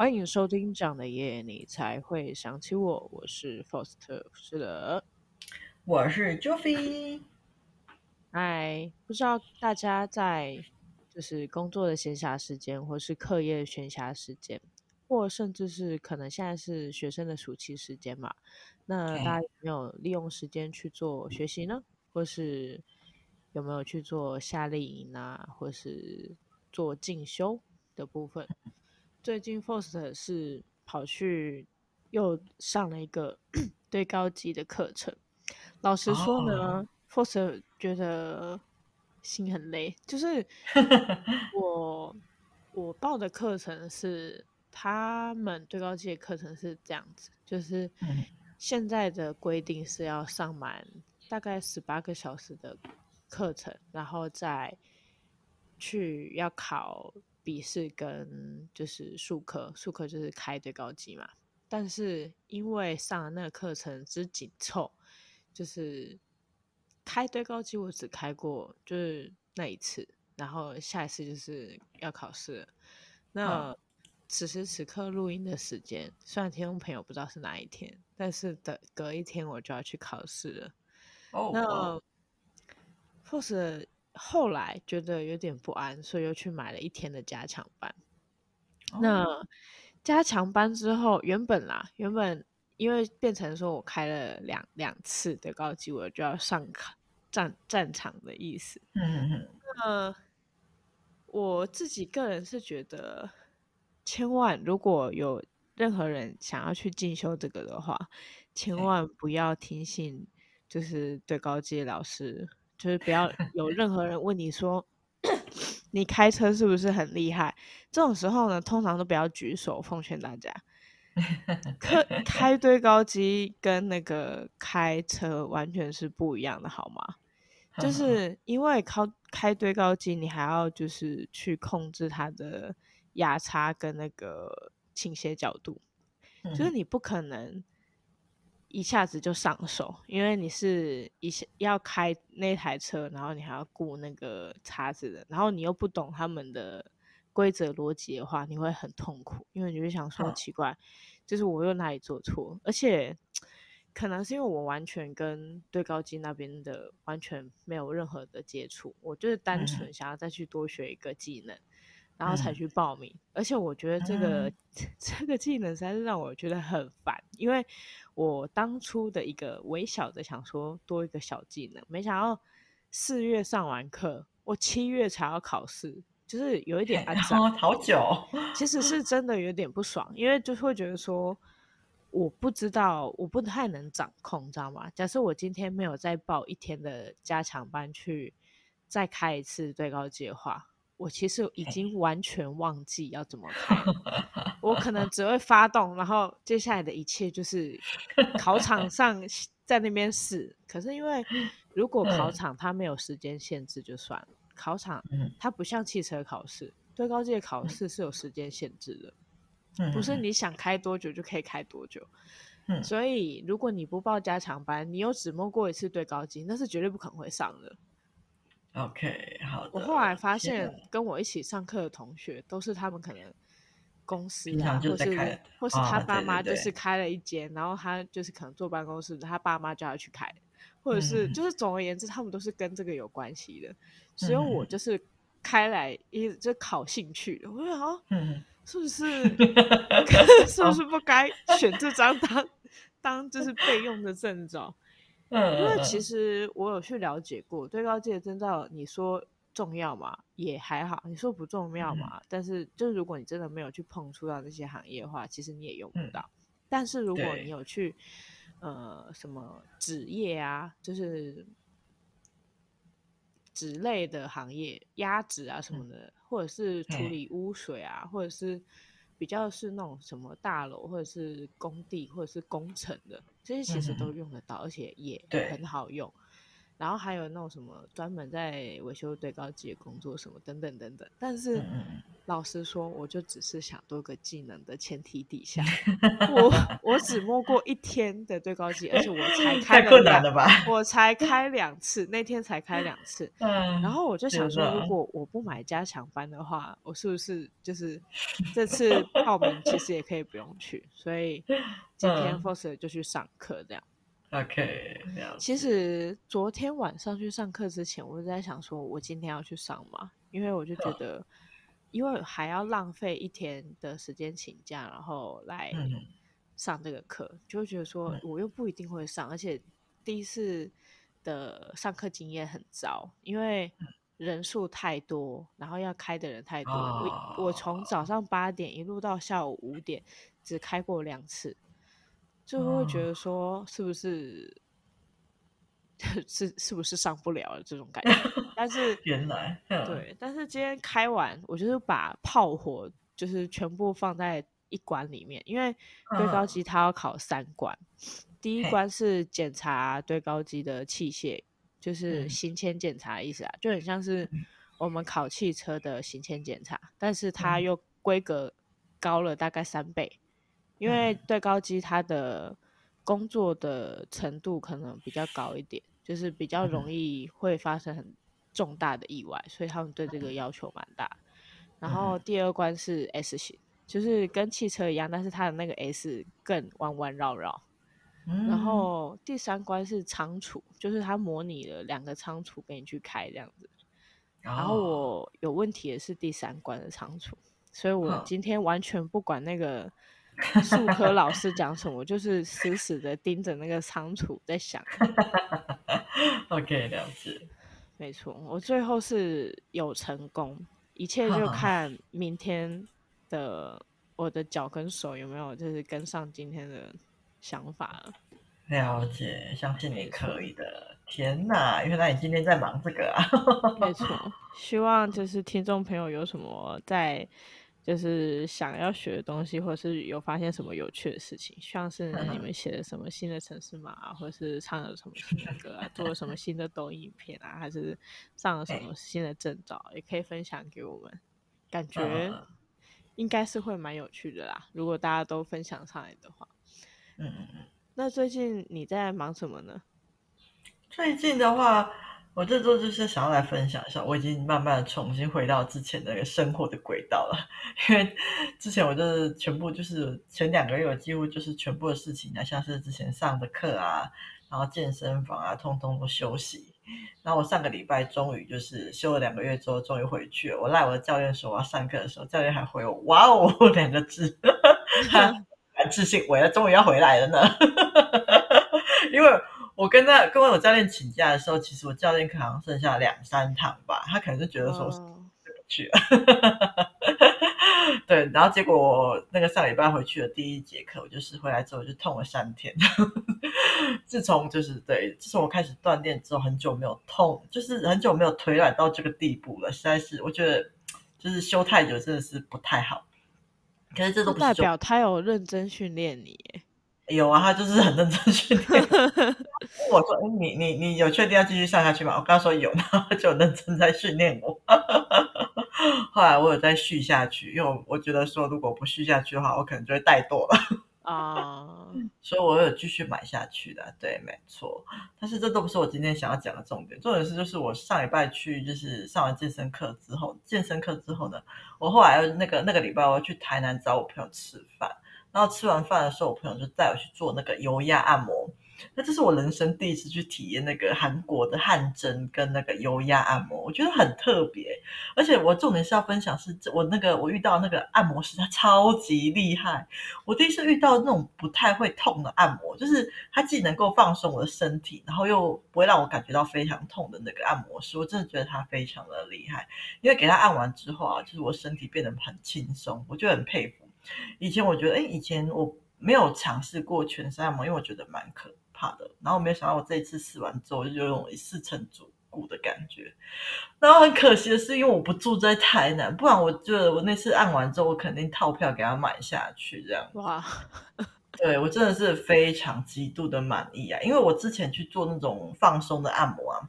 欢迎收听《长的夜你才会想起我》，我是 Faust，是的，我是 Joffy。嗨，不知道大家在就是工作的闲暇时间，或是课业的闲暇时间，或甚至是可能现在是学生的暑期时间嘛？那大家有没有利用时间去做学习呢？或是有没有去做夏令营啊，或是做进修的部分？最近 Foster 是跑去又上了一个 对高级的课程。老实说呢，Foster 觉得心很累。就是 我我报的课程是他们最高级的课程是这样子，就是现在的规定是要上满大概十八个小时的课程，然后再去要考。笔试跟就是术科，术科就是开最高级嘛。但是因为上的那个课程之紧凑，就是开最高级我只开过就是那一次，然后下一次就是要考试了。那此时此刻录音的时间，虽然听众朋友不知道是哪一天，但是等隔一天我就要去考试了。哦，那或是。后来觉得有点不安，所以又去买了一天的加强班。Oh. 那加强班之后，原本啦，原本因为变成说我开了两两次的高级，我就要上战战场的意思。嗯嗯嗯。那我自己个人是觉得，千万如果有任何人想要去进修这个的话，千万不要听信就是对高机老师。就是不要有任何人问你说 你开车是不是很厉害，这种时候呢，通常都不要举手。奉劝大家，开开堆高机跟那个开车完全是不一样的，好吗？就 是因为靠开堆高机，你还要就是去控制它的压差跟那个倾斜角度，就是你不可能。一下子就上手，因为你是一下要开那台车，然后你还要顾那个叉子的，然后你又不懂他们的规则逻辑的话，你会很痛苦，因为你会想说奇怪，就是我又哪里做错？而且可能是因为我完全跟对高机那边的完全没有任何的接触，我就是单纯想要再去多学一个技能，然后才去报名。而且我觉得这个 这个技能实在是让我觉得很烦，因为。我当初的一个微小的想说多一个小技能，没想到四月上完课，我七月才要考试，就是有一点 安静，好久。其实是真的有点不爽，因为就会觉得说我不知道，我不太能掌控，知道吗？假设我今天没有再报一天的加强班去再开一次最高机的话。我其实已经完全忘记要怎么开，我可能只 会发动，然后接下来的一切就是考场上在那边试。可是因为如果考场它没有时间限制就算了，考场它不像汽车考试，最高级的考试是有时间限制的，不是你想开多久就可以开多久。所以如果你不报加强班，你又只摸过一次对高级，那是绝对不可能会上的。OK，好。我后来发现，跟我一起上课的同学都是他们可能公司啊，或是或是他爸妈就是开了一间，哦，然后他就是可能坐办公室，他爸妈就要去开，或者是就是总而言之，他们都是跟这个有关系的。只有我就是开来一直就考兴趣的，我说，嗯，是不是 是不是不该选这张当当就是备用的证照？因为其实我有去了解过最高阶的证照，你说重要嘛？也还好。你说不重要嘛？嗯、但是就是如果你真的没有去碰触到那些行业的话，其实你也用不到。嗯、但是如果你有去呃什么纸业啊，就是纸类的行业，压纸啊什么的，嗯、或者是处理污水啊，嗯、或者是。比较是那种什么大楼或者是工地或者是工程的，这些其实都用得到，嗯、而且也很好用。然后还有那种什么专门在维修堆高机的工作什么等等等等。但是老实说，我就只是想多个技能的前提底下，我我只摸过一天的最高级，而且我才 开太困难了吧？我才开 两次，那天才开两次。嗯，然后我就想说，如果我不买加强班的话，我是不是就是这次报名其实也可以不用去？所以 今天 Foster 就去上课这样。OK，其实昨天晚上去上课之前，我就在想说，我今天要去上吗？因为我就觉得，因为还要浪费一天的时间请假，然后来上这个课，就会觉得说我又不一定会上，而且第一次的上课经验很糟，因为人数太多，然后要开的人太多。我我从早上八点一路到下午五点，只开过两次。就会觉得说，是不是、哦、是是不是上不了了这种感觉？但是 原来对，但是今天开完，我就是把炮火就是全部放在一关里面，因为堆高机它要考三关，嗯、第一关是检查堆高机的器械，就是行前检查的意思啊，就很像是我们考汽车的行前检查，但是它又规格高了大概三倍。因为对高机它的工作的程度可能比较高一点，就是比较容易会发生很重大的意外，所以他们对这个要求蛮大。然后第二关是 S 型，就是跟汽车一样，但是它的那个 S 更弯弯绕绕。然后第三关是仓储，就是它模拟了两个仓储给你去开这样子。然后我有问题的是第三关的仓储，所以我今天完全不管那个。数科老师讲什么，就是死死的盯着那个仓储在想。OK，了解。没错，我最后是有成功，一切就看明天的我的脚跟手有没有就是跟上今天的想法了。了解，相信你可以的。天哪，原来你今天在忙这个啊？没错，希望就是听众朋友有什么在。就是想要学的东西，或者是有发现什么有趣的事情，像是你们写的什么新的城市码，啊，或者是唱了什么新的歌啊，做了什么新的抖音影片啊，还是上了什么新的证照，也可以分享给我们。感觉应该是会蛮有趣的啦，如果大家都分享上来的话。嗯嗯嗯。那最近你在忙什么呢？最近的话。我这周就是想要来分享一下，我已经慢慢的重新回到之前那个生活的轨道了。因为之前我就是全部就是前两个月，我几乎就是全部的事情啊，像是之前上的课啊，然后健身房啊，通通都休息。然后我上个礼拜终于就是休了两个月之后，终于回去了。我赖我的教练说我要上课的时候，教练还回我“哇哦” 两个字，很自信，我要终于要回来了呢。因为。我跟他跟我教练请假的时候，其实我教练课好像剩下两三堂吧，他可能是觉得说我对不去了，对，然后结果我那个上礼拜回去的第一节课，我就是回来之后就痛了三天。自从就是对，自从我开始锻炼之后，很久没有痛，就是很久没有腿软到这个地步了，实在是我觉得就是休太久真的是不太好。可是这都不代表他有认真训练你耶。有啊，他就是很认真训练。我说：“你你你有确定要继续上下去吗？”我刚刚说有，然后他就认真在训练我。后来我有再续下去，因为我觉得说，如果不续下去的话，我可能就会怠惰了。啊，所以我有继续买下去的。对，没错。但是这都不是我今天想要讲的重点。重点是，就是我上礼拜去，就是上完健身课之后，健身课之后呢，我后来那个那个礼拜我要去台南找我朋友吃饭。然后吃完饭的时候，我朋友就带我去做那个油压按摩。那这是我人生第一次去体验那个韩国的汗蒸跟那个油压按摩，我觉得很特别。而且我重点是要分享是，我那个我遇到那个按摩师，他超级厉害。我第一次遇到那种不太会痛的按摩，就是他既能够放松我的身体，然后又不会让我感觉到非常痛的那个按摩师，我真的觉得他非常的厉害。因为给他按完之后啊，就是我身体变得很轻松，我就很佩服。以前我觉得，哎，以前我没有尝试过全身按摩，因为我觉得蛮可怕的。然后没有想到我这一次试完之后，就有种一试成主顾的感觉。然后很可惜的是，因为我不住在台南，不然我觉得我那次按完之后，我肯定套票给他买下去。这样哇，对，我真的是非常极度的满意啊！因为我之前去做那种放松的按摩啊。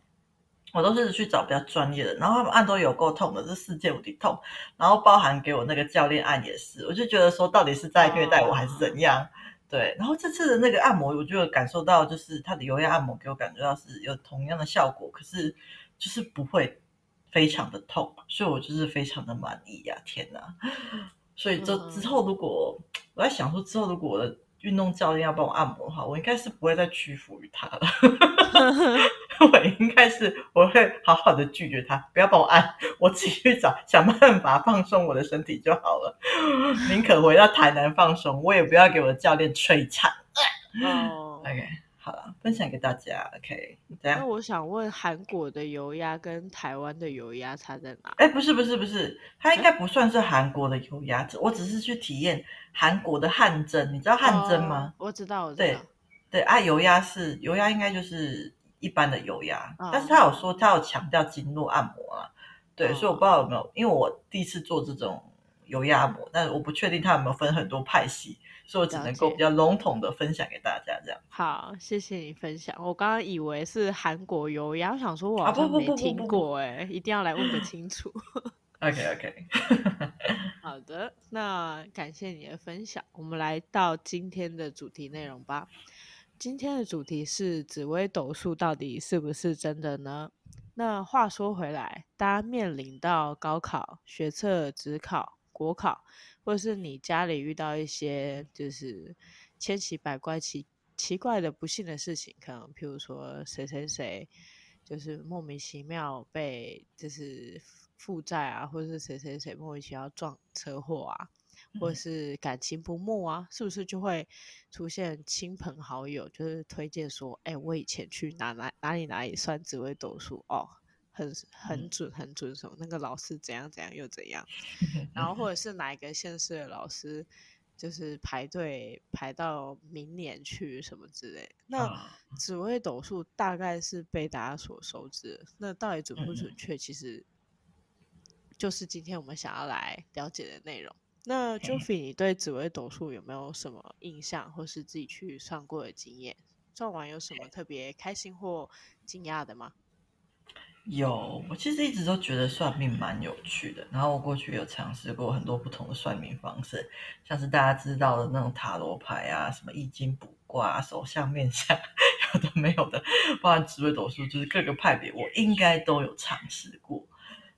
我都是去找比较专业的，然后他们按都有够痛的，是世界无敌痛，然后包含给我那个教练按也是，我就觉得说到底是在虐待我还是怎样？对，然后这次的那个按摩，我就感受到就是他的油压按摩给我感觉到是有同样的效果，可是就是不会非常的痛，所以我就是非常的满意呀、啊！天哪！所以之之后如果我在想说之后如果我的运动教练要帮我按摩的话，我应该是不会再屈服于他了。我应该是我会好好的拒绝他，不要帮我按，我自己去找想办法放松我的身体就好了。宁可回到台南放松，我也不要给我的教练摧残。哦，OK，好了，分享给大家。OK，那我想问，韩国的油压跟台湾的油压差在哪？哎，不是不是不是，它应该不算是韩国的油压，我只是去体验韩国的汗蒸。你知道汗蒸吗？哦，我知道，我知道。对对啊，油压是油压，应该就是。一般的油压，但是他有说他有强调经络按摩啊，对，哦、所以我不知道有没有，因为我第一次做这种油压按摩，但是我不确定他有没有分很多派系，所以我只能够比较笼统的分享给大家这样。好，谢谢你分享。我刚刚以为是韩国油压，我想说我好像没听过，哎，一定要来问个清楚。OK OK，好的，那感谢你的分享，我们来到今天的主题内容吧。今天的主题是紫微斗数到底是不是真的呢？那话说回来，大家面临到高考、学测、指考、国考，或是你家里遇到一些就是千奇百怪、奇奇怪的不幸的事情，可能譬如说谁谁谁就是莫名其妙被就是负债啊，或是谁谁谁莫名其妙撞车祸啊。或是感情不睦啊，是不是就会出现亲朋好友就是推荐说，哎、欸，我以前去哪哪哪里哪里算紫微斗数？哦，很很准很准什么，那个老师怎样怎样又怎样，然后或者是哪一个县市的老师就是排队排到明年去什么之类。那紫微斗数大概是被大家所熟知，那到底准不准确，其实就是今天我们想要来了解的内容。那 Joffy，你对紫微斗数有没有什么印象，或是自己去算过的经验？算完有什么特别开心或惊讶的吗？有，我其实一直都觉得算命蛮有趣的。然后我过去有尝试过很多不同的算命方式，像是大家知道的那种塔罗牌啊，什么易经卜卦、手相面相，有的没有的，包含紫微斗数，就是各个派别，我应该都有尝试过。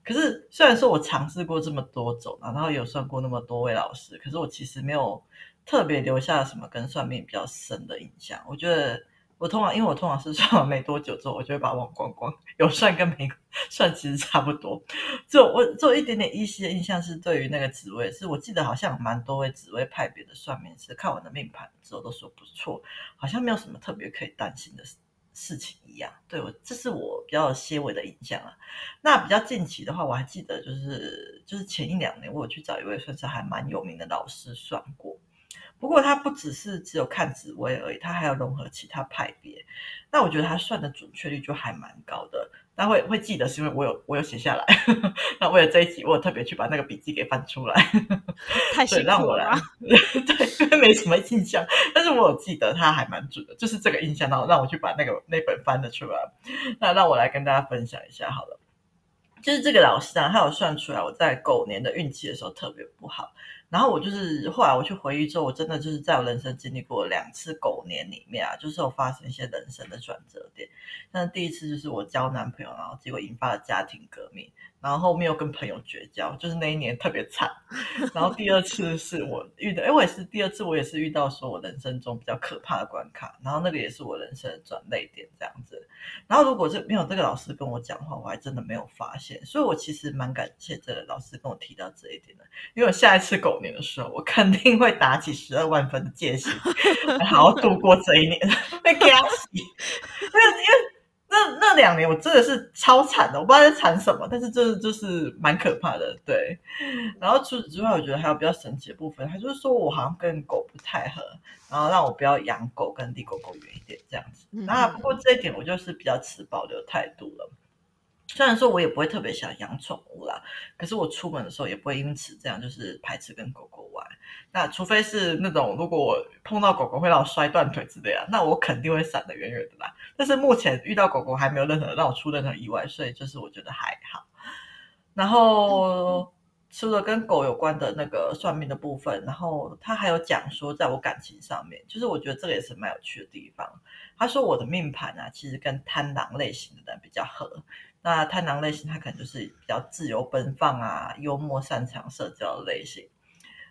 可是，虽然说我尝试过这么多种，然后有算过那么多位老师，可是我其实没有特别留下什么跟算命比较深的印象。我觉得我通常，因为我通常是算完没多久之后，我就会把它忘光光。有算跟没算其实差不多。就我只有一点点依稀的印象是对于那个职位，是我记得好像蛮多位职位派别的算命师看完的命盘之后都说不错，好像没有什么特别可以担心的事。事情一样，对我，这是我比较有些微的印象啊。那比较近期的话，我还记得就是就是前一两年，我有去找一位算是还蛮有名的老师算过。不过他不只是只有看紫微而已，他还要融合其他派别。那我觉得他算的准确率就还蛮高的。但会会记得是因为我有我有写下来。那为了这一集，我有特别去把那个笔记给翻出来。太辛苦了。让我来。对，因为没什么印象，但是我有记得他还蛮准的，就是这个印象，然后让我去把那个那本翻了出来。那让我来跟大家分享一下好了。就是这个老师啊，他有算出来我在狗年的运气的时候特别不好。然后我就是后来我去回忆之后，我真的就是在我人生经历过两次狗年里面啊，就是有发生一些人生的转折点。那第一次就是我交男朋友，然后结果引发了家庭革命。然后后面又跟朋友绝交，就是那一年特别惨。然后第二次是我遇到，哎，我也是第二次，我也是遇到说我人生中比较可怕的关卡。然后那个也是我人生的转捩点，这样子。然后如果这没有这个老师跟我讲的话，我还真的没有发现。所以我其实蛮感谢这个老师跟我提到这一点的，因为我下一次狗年的时候，我肯定会打起十二万分的戒心，好好度过这一年。被给他洗，因为因为。那那两年我真的是超惨的，我不知道在惨什么，但是这就是蛮可怕的，对。然后除此之外，我觉得还有比较神奇的部分，他就是说我好像跟狗不太合，然后让我不要养狗，跟离狗狗远一点这样子。那不过这一点我就是比较持保留态度了。虽然说我也不会特别想养宠物啦，可是我出门的时候也不会因此这样就是排斥跟狗狗玩。那除非是那种如果我碰到狗狗会让我摔断腿之类的，那我肯定会闪得远远的啦。但是目前遇到狗狗还没有任何让我出任何意外，所以就是我觉得还好。然后除了跟狗有关的那个算命的部分，然后他还有讲说，在我感情上面，就是我觉得这个也是蛮有趣的地方。他说我的命盘啊，其实跟贪狼类型的人比较合。那贪狼类型，他可能就是比较自由奔放啊，幽默、擅长社交的类型。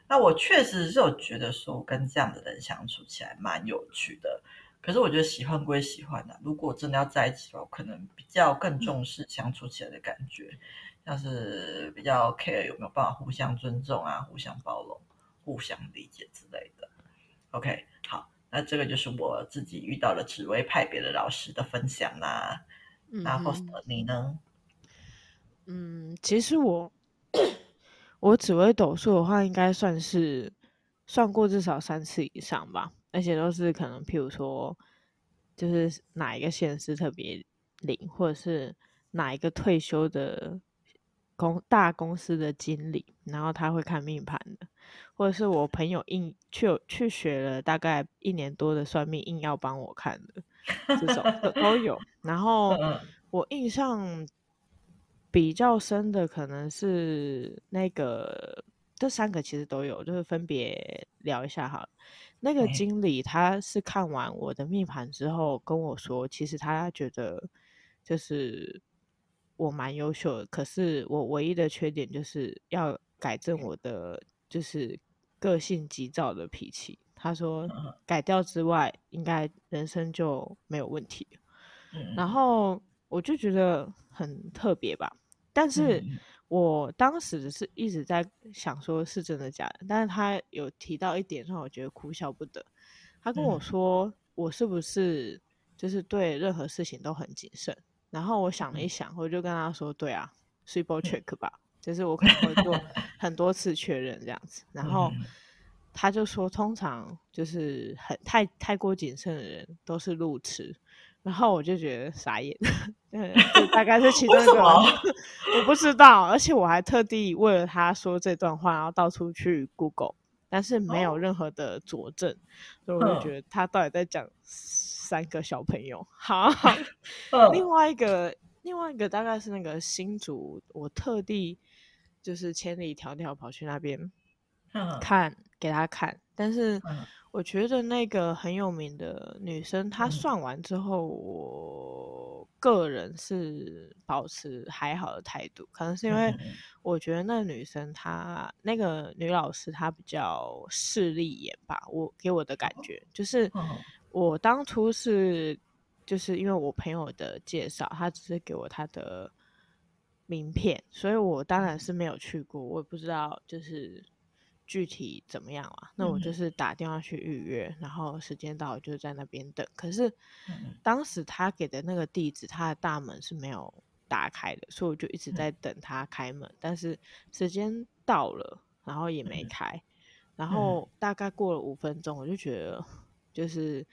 那我确实是有觉得说，跟这样的人相处起来蛮有趣的。可是我觉得喜欢归喜欢的，如果真的要在一起的话，我可能比较更重视相处起来的感觉，像是比较 care 有没有办法互相尊重啊，互相包容、互相理解之类的。OK，好，那这个就是我自己遇到了紫微派别的老师的分享啦。那 Foster 你呢？嗯，其实我我紫微斗数的话，应该算是算过至少三次以上吧，而且都是可能，譬如说，就是哪一个县市特别灵，或者是哪一个退休的公大公司的经理，然后他会看命盘的，或者是我朋友硬去去学了大概一年多的算命，硬要帮我看的。这种都都有，然后我印象比较深的可能是那个，这三个其实都有，就是分别聊一下哈。那个经理他是看完我的命盘之后跟我说，其实他觉得就是我蛮优秀的，可是我唯一的缺点就是要改正我的就是个性急躁的脾气。他说改掉之外，应该人生就没有问题。然后我就觉得很特别吧。但是我当时是一直在想，说是真的假的。但是他有提到一点让我觉得哭笑不得。他跟我说，我是不是就是对任何事情都很谨慎？然后我想了一想，我就跟他说，对啊，triple check 吧，就是我可能会做很多次确认这样子。然后。他就说，通常就是很太太过谨慎的人都是路痴，然后我就觉得傻眼，对，大概是其中一个，我不知道，而且我还特地为了他说这段话，然后到处去 Google，但是没有任何的佐证，所以我就觉得他到底在讲三个小朋友。好，另外一个，另外一个大概是那个新竹，我特地就是千里迢迢跑去那边看。给他看，但是我觉得那个很有名的女生，她算完之后，我个人是保持还好的态度，可能是因为我觉得那女生她那个女老师她比较势利眼吧，我给我的感觉。就是，我当初是就是因为我朋友的介绍，她只是给我她的名片，所以我当然是没有去过，我也不知道就是。具体怎么样啊？那我就是打电话去预约，嗯、然后时间到了就在那边等。可是当时他给的那个地址，他的大门是没有打开的，所以我就一直在等他开门。嗯、但是时间到了，然后也没开。嗯、然后大概过了五分钟，我就觉得就是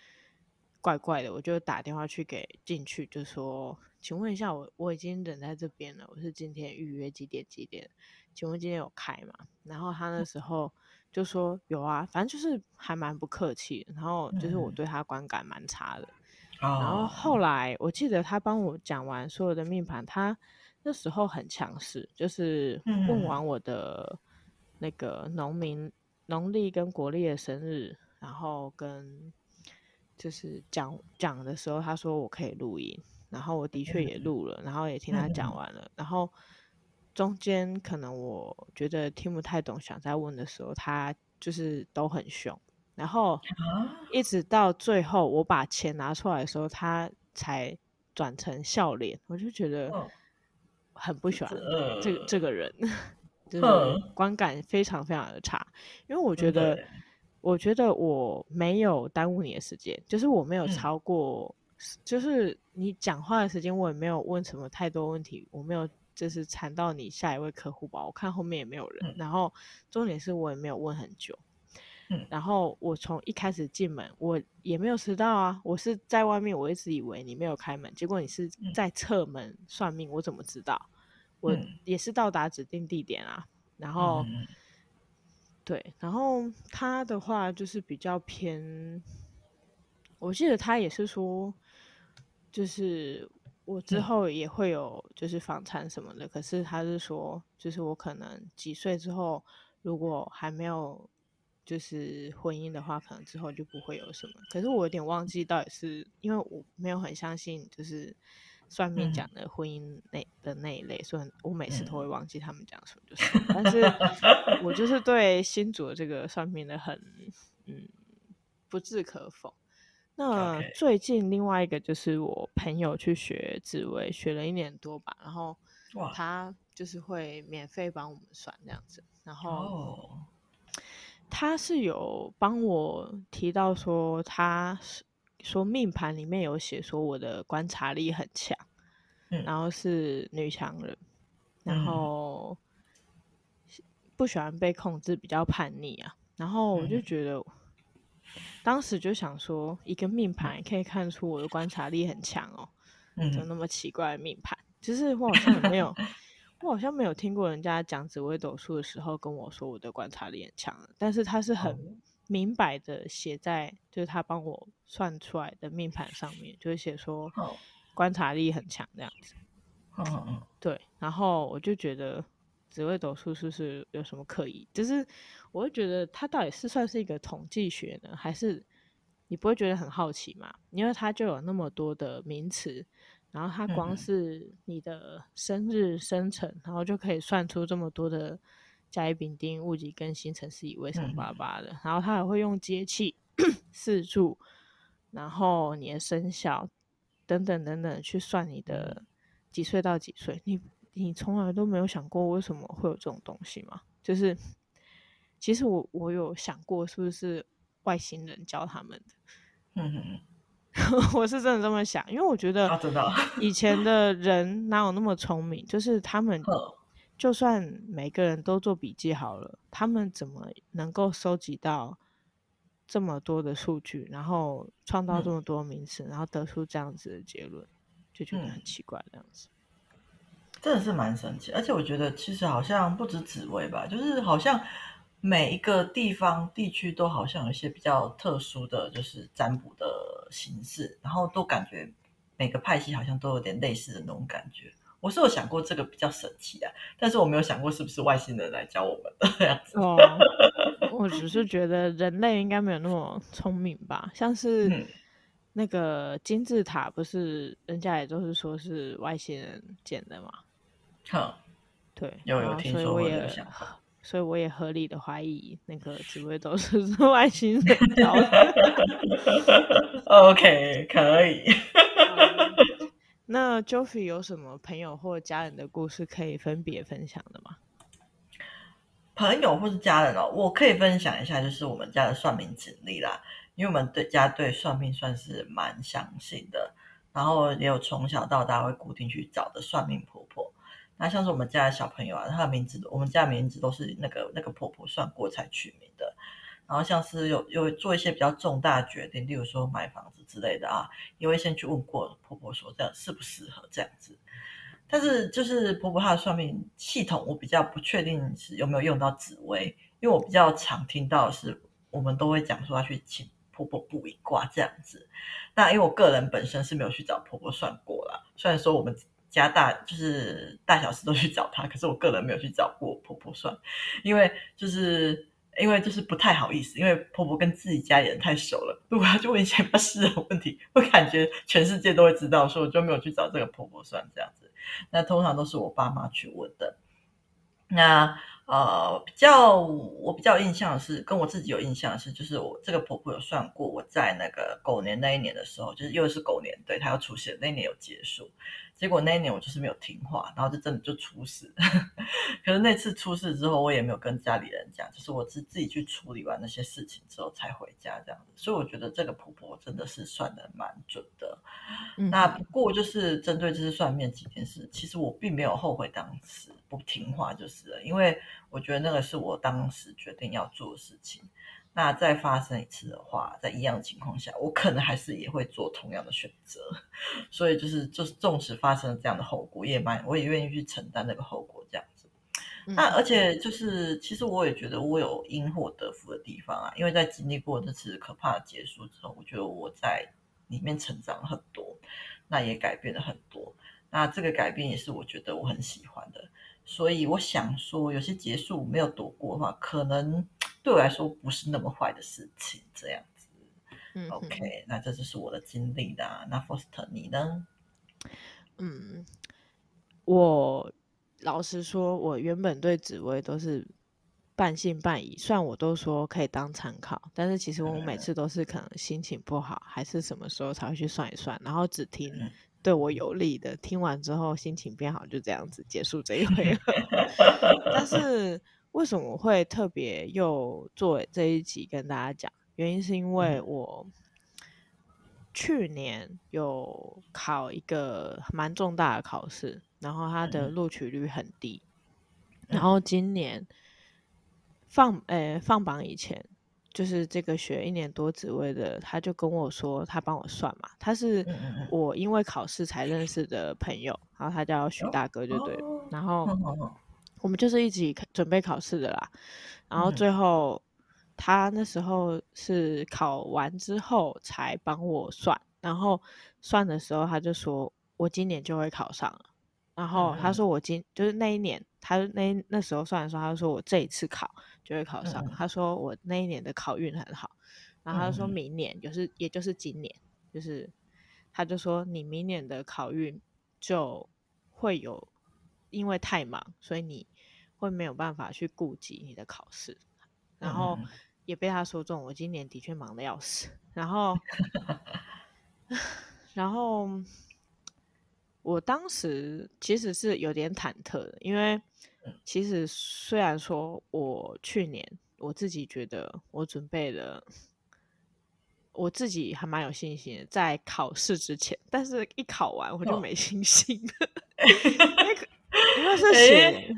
怪怪的，我就打电话去给进去，就说：“请问一下，我我已经等在这边了，我是今天预约几点几点？”请问今天有开吗？然后他那时候就说有啊，反正就是还蛮不客气。然后就是我对他观感蛮差的。嗯、然后后来我记得他帮我讲完所有的命盘，他那时候很强势，就是问完我的那个农民农历跟国历的生日，然后跟就是讲讲的时候，他说我可以录音，然后我的确也录了，然后也听他讲完了，然后。中间可能我觉得听不太懂，想再问的时候，他就是都很凶，然后一直到最后我把钱拿出来的时候，他才转成笑脸，我就觉得很不喜欢这个这个人，就是观感非常非常的差，因为我觉得我觉得我没有耽误你的时间，就是我没有超过，就是你讲话的时间，我也没有问什么太多问题，我没有。就是缠到你下一位客户吧，我看后面也没有人，嗯、然后重点是我也没有问很久，嗯，然后我从一开始进门，我也没有迟到啊，我是在外面，我一直以为你没有开门，结果你是在侧门算命，我怎么知道？我也是到达指定地点啊，然后，嗯、对，然后他的话就是比较偏，我记得他也是说，就是我之后也会有就是房产什么的，嗯、可是他是说，就是我可能几岁之后，如果还没有就是婚姻的话，可能之后就不会有什么。可是我有点忘记到底是因为我没有很相信，就是。算命讲的婚姻那的那一类，所以我每次都会忘记他们讲什么，就是，嗯、但是我就是对新竹这个算命的很嗯不置可否。那最近另外一个就是我朋友去学紫微，学了一年多吧，然后他就是会免费帮我们算这样子，然后他是有帮我提到说他是。说命盘里面有写说我的观察力很强，嗯，然后是女强人，然后不喜欢被控制，比较叛逆啊。然后我就觉得，嗯，当时就想说，一个命盘可以看出我的观察力很强哦，嗯，就那么奇怪的命盘，其实我好像没有，我好像没有听过人家讲紫微斗数的时候跟我说我的观察力很强，但是他是很。嗯明白的写在就是他帮我算出来的命盘上面，就是写说观察力很强这样子。嗯嗯，对。然后我就觉得紫微斗数是不是有什么可疑？就是我会觉得它到底是算是一个统计学呢，还是你不会觉得很好奇嘛？因为它就有那么多的名词，然后它光是你的生日生辰，然后就可以算出这么多的。甲乙丙丁戊己庚辛辰巳午未三八八的，然后它还会用节气、四柱，然后你的生肖等等等等去算你的几岁到几岁。你你从来都没有想过为什么会有这种东西吗？就是其实我我有想过是不是外星人教他们的。嗯哼，我是真的这么想，因为我觉得以前的人哪有那么聪明，就是他们。就算每个人都做笔记好了，他们怎么能够收集到这么多的数据，然后创造这么多名词，嗯，然后得出这样子的结论，就觉得很奇怪。这样子，嗯，真的是蛮神奇。而且我觉得，其实好像不止紫薇吧，就是好像每一个地方地区都好像有一些比较特殊的就是占卜的形式，然后都感觉每个派系好像都有点类似的那种感觉。我是有想过这个比较神奇啊，但是我没有想过是不是外星人来教我们的这样子。哦，我只是觉得人类应该没有那么聪明吧，像是那个金字塔，不是人家也都是说是外星人建的吗？对，有有听说过这个想法，所以我也合理的怀疑那个紫薇斗数是外星人教的。OK，可以。那 Joffy 有什么朋友或家人的故事可以分别分享的吗？朋友或是家人哦，我可以分享一下，就是我们家的算命经历啦。因为我们对家对算命算是蛮相信的，然后也有从小到大会固定去找的算命婆婆。那像是我们家的小朋友啊，他的名字，我们家的名字都是那个那个婆婆算过才取名的。然后像是有有做一些比较重大的决定，例如说买房子之类的啊，也会先去问过婆婆说这样适不适合这样子。但是就是婆婆她的算命系统，我比较不确定是有没有用到紫微，因为我比较常听到是我们都会讲说要去请婆婆卜一卦这样子。那因为我个人本身是没有去找婆婆算过啦，虽然说我们家大就是大小事都去找她，可是我个人没有去找过婆婆算，因为就是。因为就是不太好意思，因为婆婆跟自己家里人太熟了，如果要去问一些不私人问题，我感觉全世界都会知道，所以我就没有去找这个婆婆算这样子。那通常都是我爸妈去问的。那呃，比较我比较印象的是，跟我自己有印象的是，就是我这个婆婆有算过，我在那个狗年那一年的时候，就是又是狗年，对，她要出现，那一年有结束。结果那一年我就是没有听话，然后就真的就出事。可是那次出事之后，我也没有跟家里人讲，就是我自自己去处理完那些事情之后才回家这样子。所以我觉得这个婆婆真的是算的蛮准的。嗯。那不过就是针对这次算命几件事，其实我并没有后悔当时不听话就是了，因为我觉得那个是我当时决定要做的事情。那再发生一次的话，在一样的情况下，我可能还是也会做同样的选择。所以就是就是，纵使发生了这样的后果，也蛮我也愿意去承担那个后果这样子。嗯、那而且就是，其实我也觉得我有因祸得福的地方啊，因为在经历过这次可怕的结束之后，我觉得我在里面成长了很多，那也改变了很多。那这个改变也是我觉得我很喜欢的。所以我想说，有些结束没有躲过的话，可能 对我来说不是那么坏的事情。这样子，嗯，OK，那这就是我的经历啦。那 Foster 你呢？嗯，我老实说，我原本对紫薇都是半信半疑，虽然我都说可以当参考，但是其实我每次都是可能心情不好，还是什么时候才会去算一算，然后只听。对我有利的，听完之后心情变好，就这样子结束这一回合。但是为什么我会特别又做这一集跟大家讲？原因是因为我去年有考一个蛮重大的考试，然后它的录取率很低，然后今年放诶放榜以前。就是这个学一年多职位的，他就跟我说，他帮我算嘛。他是我因为考试才认识的朋友，然后他叫许大哥，就对。然后我们就是一起准备考试的啦。然后最后他那时候是考完之后才帮我算，然后算的时候他就说我今年就会考上了。然后他说我今就是那一年，他那那时候算的时候，他就说我这一次考就会考上。嗯、他说我那一年的考运很好，然后他说明年就是也就是今年，就是他就说你明年的考运就会有，因为太忙，所以你会没有办法去顾及你的考试。然后也被他说中，我今年的确忙的要死。然后，然后。我当时其实是有点忐忑的，因为其实虽然说我去年我自己觉得我准备了，我自己还蛮有信心的，在考试之前，但是一考完我就没信心了，因为是写，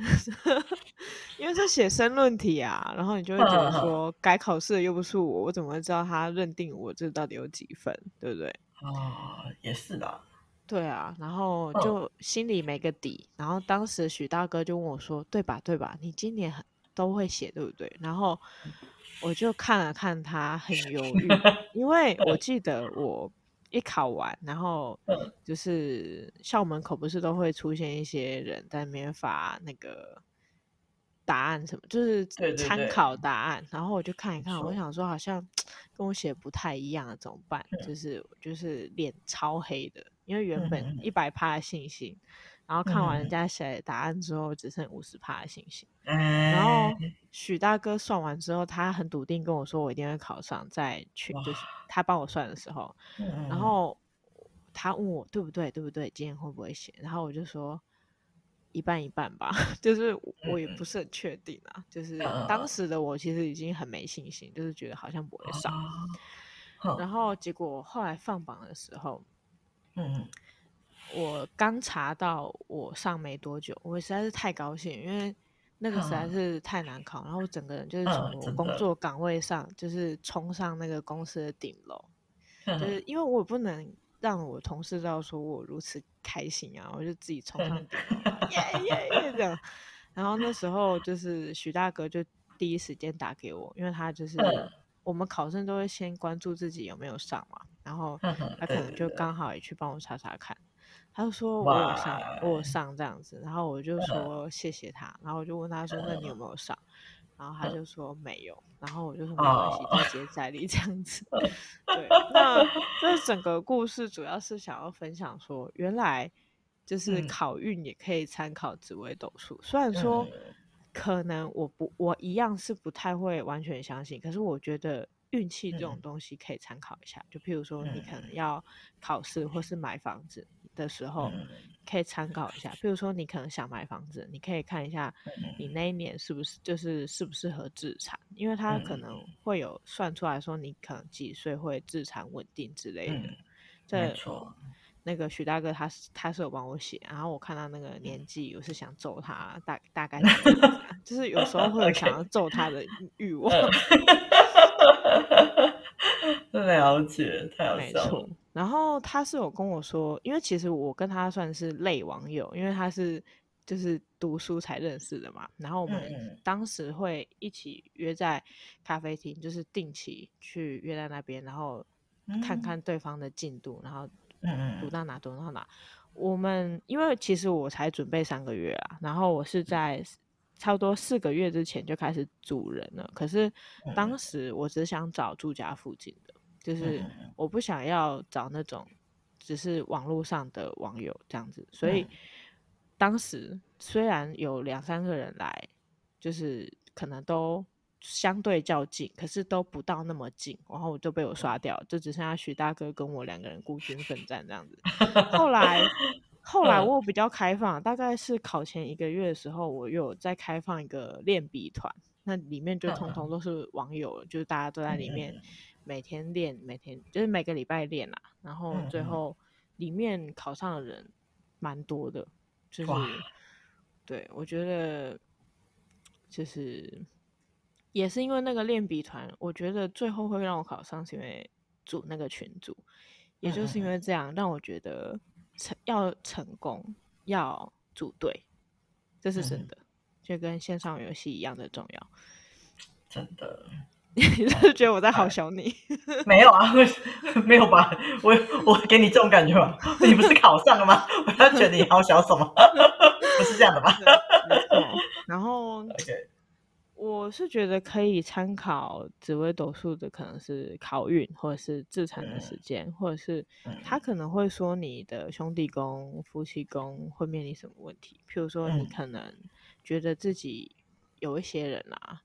因为是写申论题啊，然后你就会觉得说改考试的又不是我，我怎么会知道他认定我这到底有几分，对不对？啊，也是的。对啊，然后就心里没个底，然后当时许大哥就问我说：“对吧？对吧？你今年很都会写，对不对？”然后我就看了看他，很犹豫，因为我记得我一考完，然后就是校门口不是都会出现一些人在那边发那个。答案什么，就是参考答案，对对对，然后我就看一看，我想说好像 跟我写不太一样，怎么办？就是就是脸超黑的，因为原本一百趴的信心，然后看完人家写的答案之后，只剩五十趴的信心。然后许大哥算完之后，他很笃定跟我说，我一定会考上，再去就是他帮我算的时候，然后他问我对不对，对不对，今天会不会写？然后我就说。一半一半吧，就是我也不是很确定啊。嗯、就是当时的我其实已经很没信心，就是觉得好像不会上。嗯、然后结果后来放榜的时候，嗯，我刚查到我上没多久，我实在是太高兴，因为那个实在是太难考。嗯、然后整个人就是从我工作岗位上，就是冲上那个公司的顶楼，嗯、就是因为我不能。让我同事知道说我如此开心啊，我就自己冲上顶楼，耶耶耶这样。然后那时候就是许大哥就第一时间打给我，因为他就是我们考生都会先关注自己有没有上嘛，然后他可能就刚好也去帮我查查看，他就说我有上，我有上这样子，然后我就说谢谢他，然后我就问他说那你有没有上？然后他就说没有，然后我就说没关系，再接再厉这样子。对，那这整个故事主要是想要分享说，原来就是考运也可以参考紫微斗数。虽然说可能我不我一样是不太会完全相信，可是我觉得运气这种东西可以参考一下。就譬如说你可能要考试或是买房子的时候。可以参考一下，譬如说你可能想买房子，你可以看一下你那一年是不是就是适不适合自产，因为他可能会有算出来说你可能几岁会自产稳定之类的。这、嗯、错那个许大哥他是他是有帮我写，然后我看到那个年纪，我是想揍他，大大概就是有时候会有想 要揍他的欲望。了解，太好笑了。然后他是有跟我说，因为其实我跟他算是类网友，因为他是就是读书才认识的嘛。然后我们当时会一起约在咖啡厅，就是定期去约在那边，然后看看对方的进度，然后读到哪读到哪。我们因为其实我才准备三个月啊，然后我是在差不多四个月之前就开始组人了。可是当时我只想找住家附近的。就是我不想要找那种只是网络上的网友这样子，所以当时虽然有两三个人来，就是可能都相对较近，可是都不到那么近，然后我就被我刷掉，就只剩下许大哥跟我两个人孤军奋 战这样子。后来后来我比较开放，大概是考前一个月的时候，我有再开放一个练笔团，那里面就通通都是网友，就是大家都在里面。每天练，每天就是每个礼拜练啦，然后最后里面考上的人蛮多的，就是对，我觉得就是也是因为那个练笔团，我觉得最后会让我考上，是因为组那个群组，也就是因为这样让我觉得成要成功要组队，这是真的，就跟线上游戏一样的重要，真的。你是觉得我在好小你？没有啊，没有吧？我我给你这种感觉吗？你不是考上了吗？我要觉得你好小什么？不是这样的吧？然后，Okay. 我是觉得可以参考紫微斗数的，可能是考运，或者是自产的时间，嗯、或者是他可能会说你的兄弟宫、夫妻宫会面临什么问题。譬如说，你可能觉得自己有一些人啊。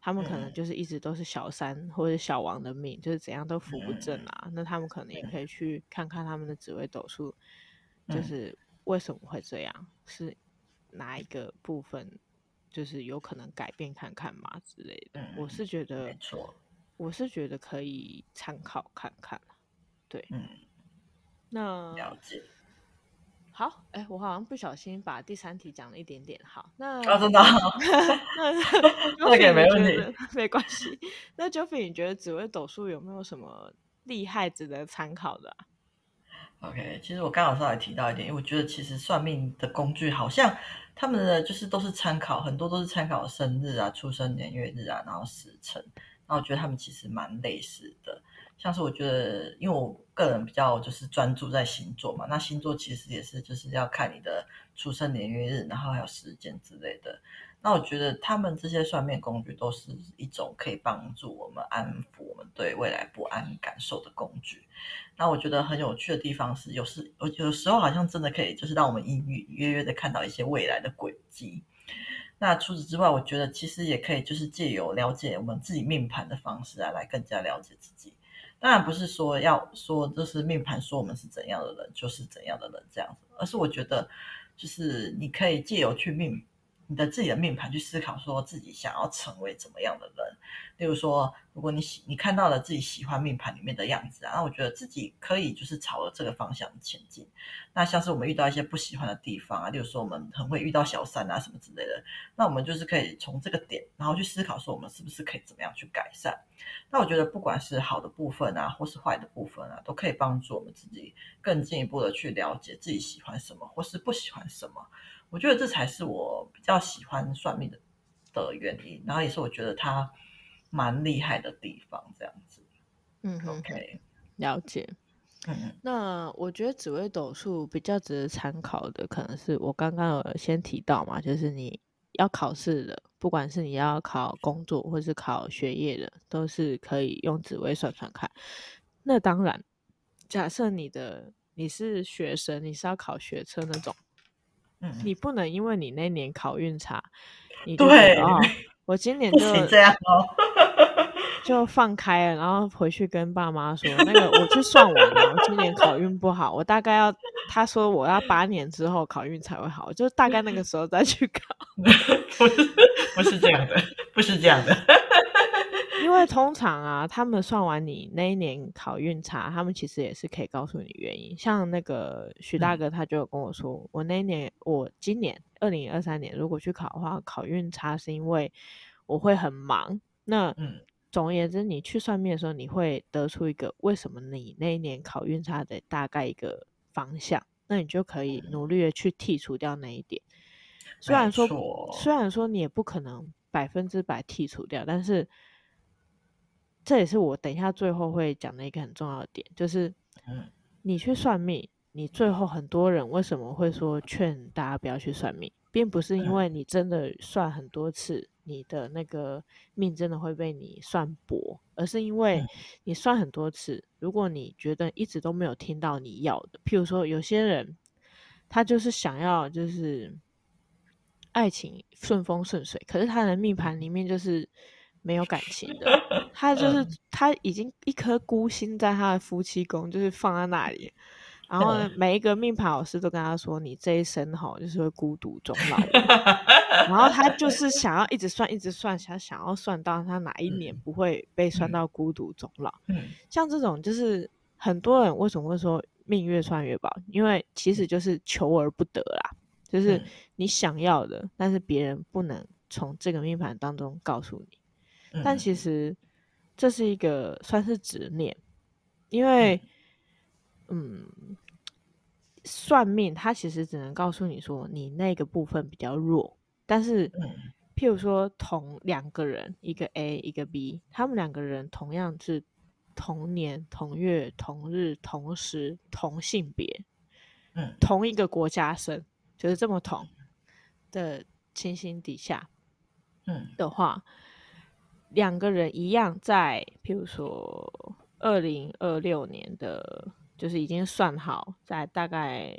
他们可能就是一直都是小三或者小王的命，就是怎样都扶不正啊。那他们可能也可以去看看他们的紫微斗数，就是为什么会这样，是哪一个部分，就是有可能改变看看嘛之类的。我是觉得，我是觉得可以参考看看。对，嗯，那了解。好，哎、欸，我好像不小心把第三题讲了一点点。好，那啊，真的 那 那也没问题，没关系。那 Jofie 你觉得紫微斗数有没有什么厉害值得参考的、啊、？OK，其实我刚好稍微提到一点，因为我觉得其实算命的工具好像他们的就是都是参考，很多都是参考生日啊、出生年月日啊，然后时辰。那我觉得他们其实蛮类似的。像是我觉得，因为我个人比较就是专注在星座嘛，那星座其实也是就是要看你的出生年月日，然后还有时间之类的。那我觉得他们这些算命工具都是一种可以帮助我们安抚我们对未来不安感受的工具。那我觉得很有趣的地方是，有时有有时候好像真的可以就是让我们隐隐约约的看到一些未来的轨迹。那除此之外，我觉得其实也可以就是借由了解我们自己命盘的方式啊，来更加了解自己。当然不是说要说就是命盘说我们是怎样的人就是怎样的人这样子，而是我觉得就是你可以借由去命你的自己的命盘去思考，说自己想要成为怎么样的人。例如说，如果你喜你看到了自己喜欢命盘里面的样子啊，那我觉得自己可以就是朝着这个方向前进。那像是我们遇到一些不喜欢的地方啊，例如说我们很会遇到小三啊什么之类的，那我们就是可以从这个点，然后去思考说我们是不是可以怎么样去改善。那我觉得不管是好的部分啊，或是坏的部分啊，都可以帮助我们自己更进一步的去了解自己喜欢什么或是不喜欢什么。我觉得这才是我比较喜欢算命的的原因，然后也是我觉得他。蛮厉害的地方，这样子，嗯哼，OK，了解，嗯，那我觉得紫微斗数比较值得参考的，可能是我刚刚有先提到嘛，就是你要考试的，不管是你要考工作或是考学业的，都是可以用紫微算算看。那当然，假设你的你是学生，你是要考学车那种，嗯，你不能因为你那年考运差，你就对哦。我今年就这样哦，就放开了，然后回去跟爸妈说，那个我去算完了，我今年考运不好，我大概要他说我要八年之后考运才会好，就大概那个时候再去考。不是不是这样的，不是这样的，因为通常啊，他们算完你那一年考运差，他们其实也是可以告诉你原因。像那个徐大哥，他就有跟我说，嗯、我那一年我今年。二零二三年如果去考的话，考运差是因为我会很忙。那总而言之，你去算命的时候，你会得出一个为什么你那一年考运差的大概一个方向，那你就可以努力的去剔除掉那一点。虽然说，虽然说你也不可能百分之百剔除掉，但是这也是我等一下最后会讲的一个很重要的点，就是你去算命，你最后很多人为什么会说劝大家不要去算命，并不是因为你真的算很多次，你的那个命真的会被你算薄，而是因为你算很多次，如果你觉得一直都没有听到你要的，譬如说有些人他就是想要就是。爱情顺风顺水，可是他的命盘里面就是没有感情的。他就是他已经一颗孤星在他的夫妻宫，就是放在那里。然后呢，每一个命盘老师都跟他说：“你这一生哈，就是会孤独终老。”然后他就是想要一直算，一直算，想想要算到他哪一年不会被算到孤独终老。像这种就是很多人为什么会说命越算越薄？因为其实就是求而不得啦。就是你想要的，但是别人不能从这个命盘当中告诉你。但其实这是一个算是执念，因为嗯，算命它其实只能告诉你说你那个部分比较弱。但是，譬如说同两个人，一个 A 一个 B，他们两个人同样是同年同月同日同时同性别，嗯同一个国家生。就是这么同的情形底下，嗯的话，两个人一样在，譬如说二零二六年的，就是已经算好，在大概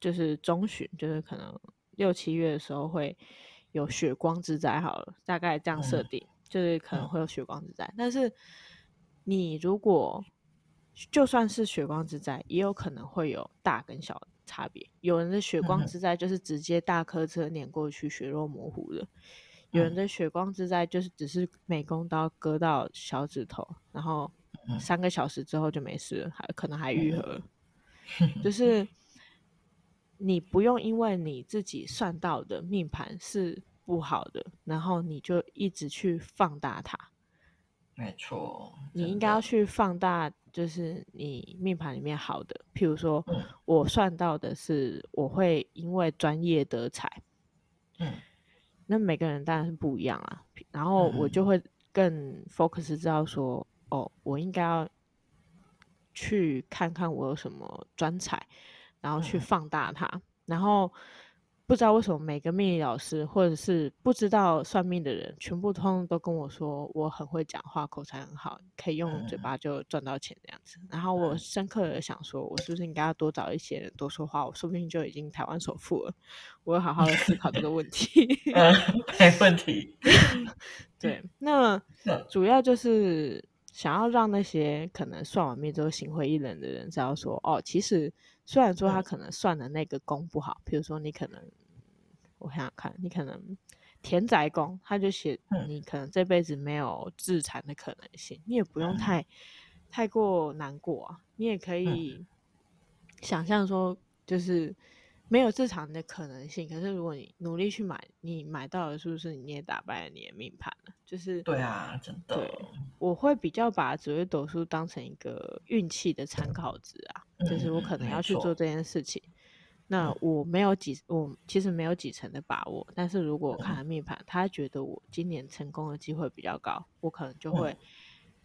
就是中旬，就是可能六七月的时候会有血光之灾。好了，大概这样设定，就是可能会有血光之灾。但是你如果就算是血光之灾，也有可能会有大跟小的。差别，有人的血光之灾就是直接大客车碾过去，血肉模糊的；有人的血光之灾就是只是美工刀割到小指头，然后三个小时之后就没事了，还可能还愈合了。就 是你不用因为你自己算到的命盘是不好的，然后你就一直去放大它。没错，你应该要去放大。就是你命盘里面好的，譬如说，我算到的是我会因为专业得财，嗯，那每个人当然是不一样啊。然后我就会更 focus 知道说，哦，我应该要去看看我有什么专才，然后去放大它，然后。不知道为什么每个命理老师或者是不知道算命的人，全部通通都跟我说我很会讲话，口才很好，可以用嘴巴就赚到钱这样子。然后我深刻的想说，我是不是应该要多找一些人多说话？我说不定就已经台湾首富了。我要好好的思考这个问题。嗯，没问题。对，那主要就是想要让那些可能算完命之后心灰意冷的人知道说，哦，其实。虽然说他可能算的那个宫不好，比如说你可能，我想想看，你可能田宅宫，他就写你可能这辈子没有自残的可能性，你也不用太太过难过啊，你也可以想象说就是。没有这场的可能性，可是如果你努力去买，你买到了，是不是你也打败了你的命盘了？就是对啊，真的。对，我会比较把紫微斗数当成一个运气的参考值啊，嗯、就是我可能要去做这件事情。嗯、那我没有几，我其实没有几成的把握，但是如果我看了命盘，嗯、他觉得我今年成功的机会比较高，我可能就会。嗯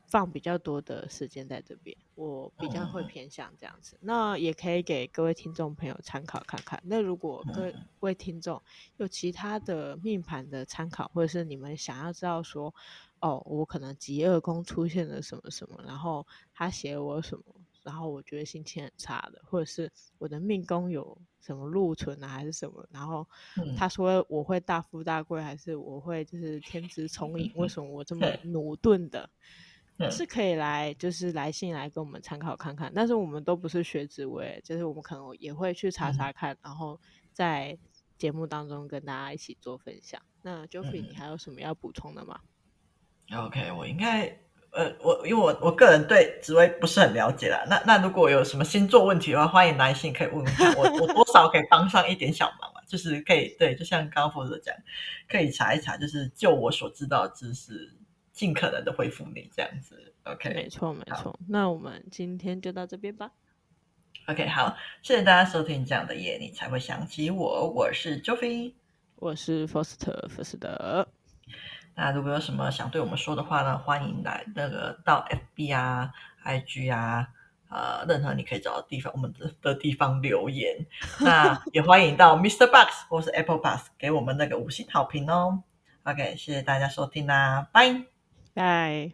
放比较多的时间在这边，我比较会偏向这样子。嗯、那也可以给各位听众朋友参考看看。那如果各位听众有其他的命盘的参考，或者是你们想要知道说，哦，我可能极恶宫出现了什么什么，然后他写我什么，然后我觉得心情很差的，或者是我的命宫有什么禄存啊，还是什么，然后他说我会大富大贵，还是我会就是天资聪颖，为 什么我这么駑钝的？是可以来，就是来信来跟我们参考看看，但是我们都不是学紫微，就是我们可能也会去查查看，嗯、然后在节目当中跟大家一起做分享。那 Geoffrey，你还有什么要补充的吗、嗯、？OK，我应该，呃，我因为我我个人对紫微不是很了解啦。那那如果有什么星座问题的话，欢迎来信可以问问看，我我多少可以帮上一点小忙嘛，就是可以对，就像刚刚佛祖讲，可以查一查，就是就我所知道的知识。尽可能的回复你这样子。OK，没错没错。那我们今天就到这边吧。OK，好，谢谢大家收听这样的夜，你才会想起我。我是 Joey，我是 Foster 福斯德。那如果有什么想对我们说的话呢，欢迎来那个到 FB 啊、IG 啊，呃，任何你可以找的地方，我们的的地方留言。那 也欢迎到 Mr. Box 或是 Apple Box 给我们那个五星好评哦。OK，谢谢大家收听啦，拜拜。